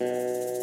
Música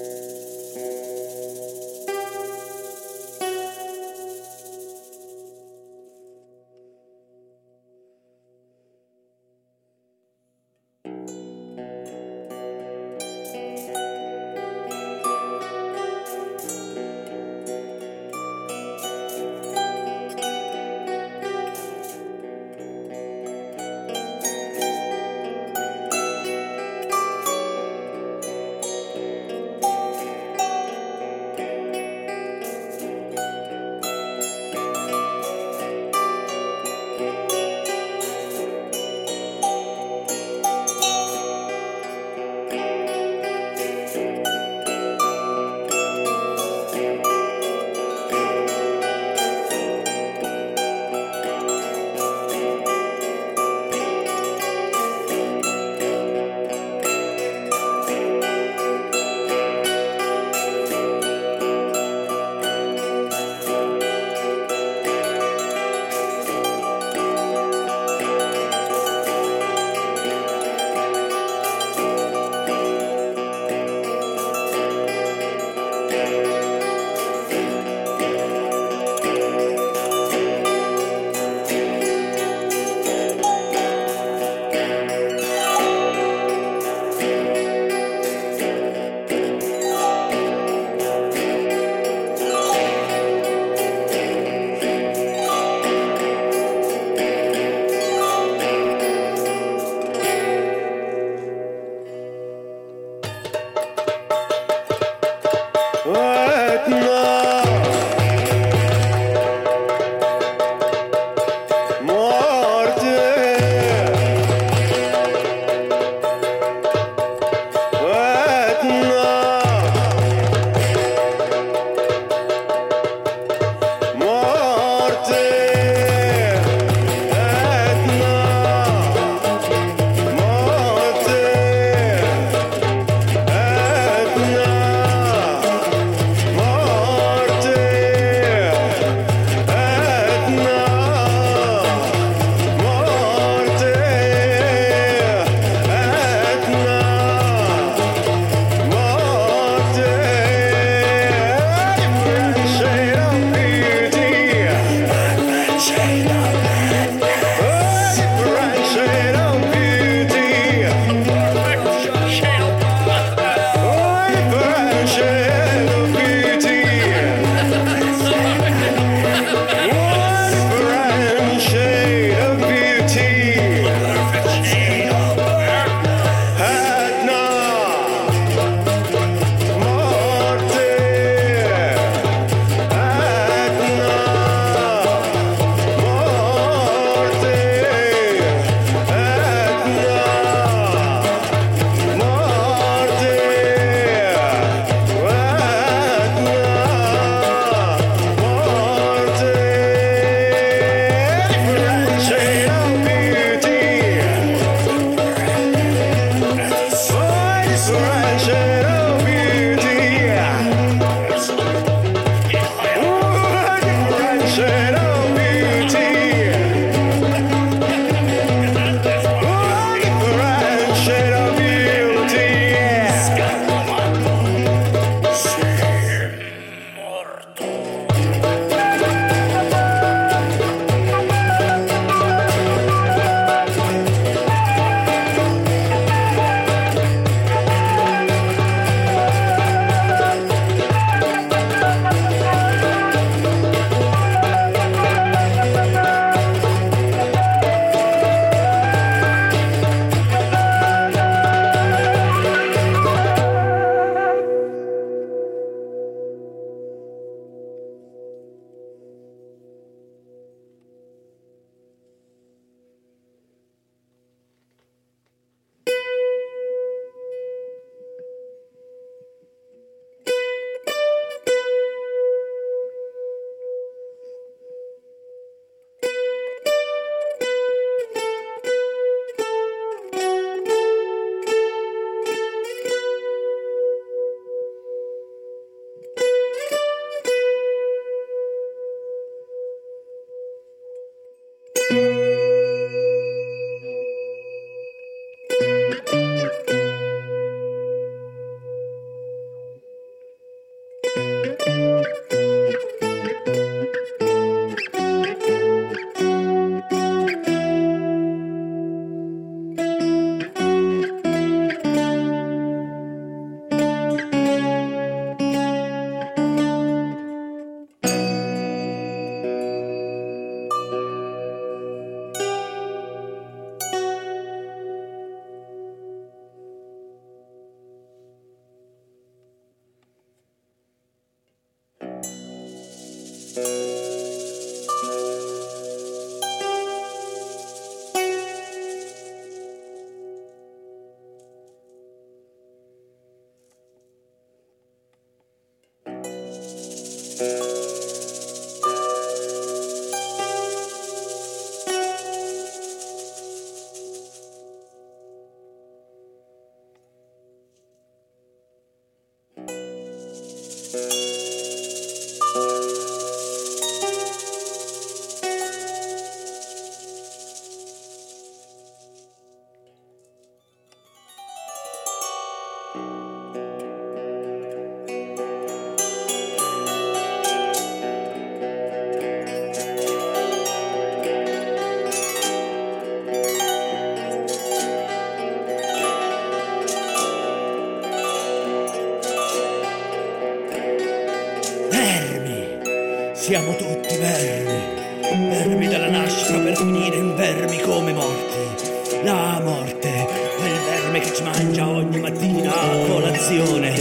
siamo tutti vermi. Vermi dalla nascita per finire in vermi come morti. La morte, quel verme che ci mangia ogni mattina a colazione.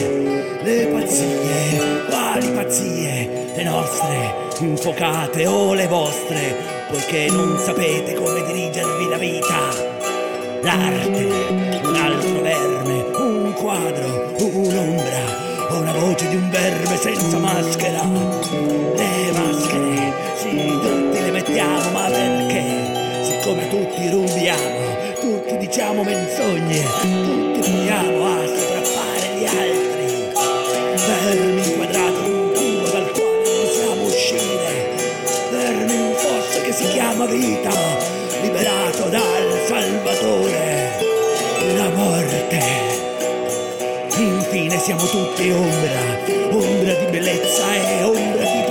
Le pazzie, quali pazzie? Le nostre, infuocate o le vostre, poiché non sapete come dirigervi la vita. L'arte, un altro verme, un quadro, un'ombra, o una voce di un verme senza si chiama vita, liberato dal Salvatore, la morte. Infine siamo tutti ombra, ombra di bellezza e ombra di.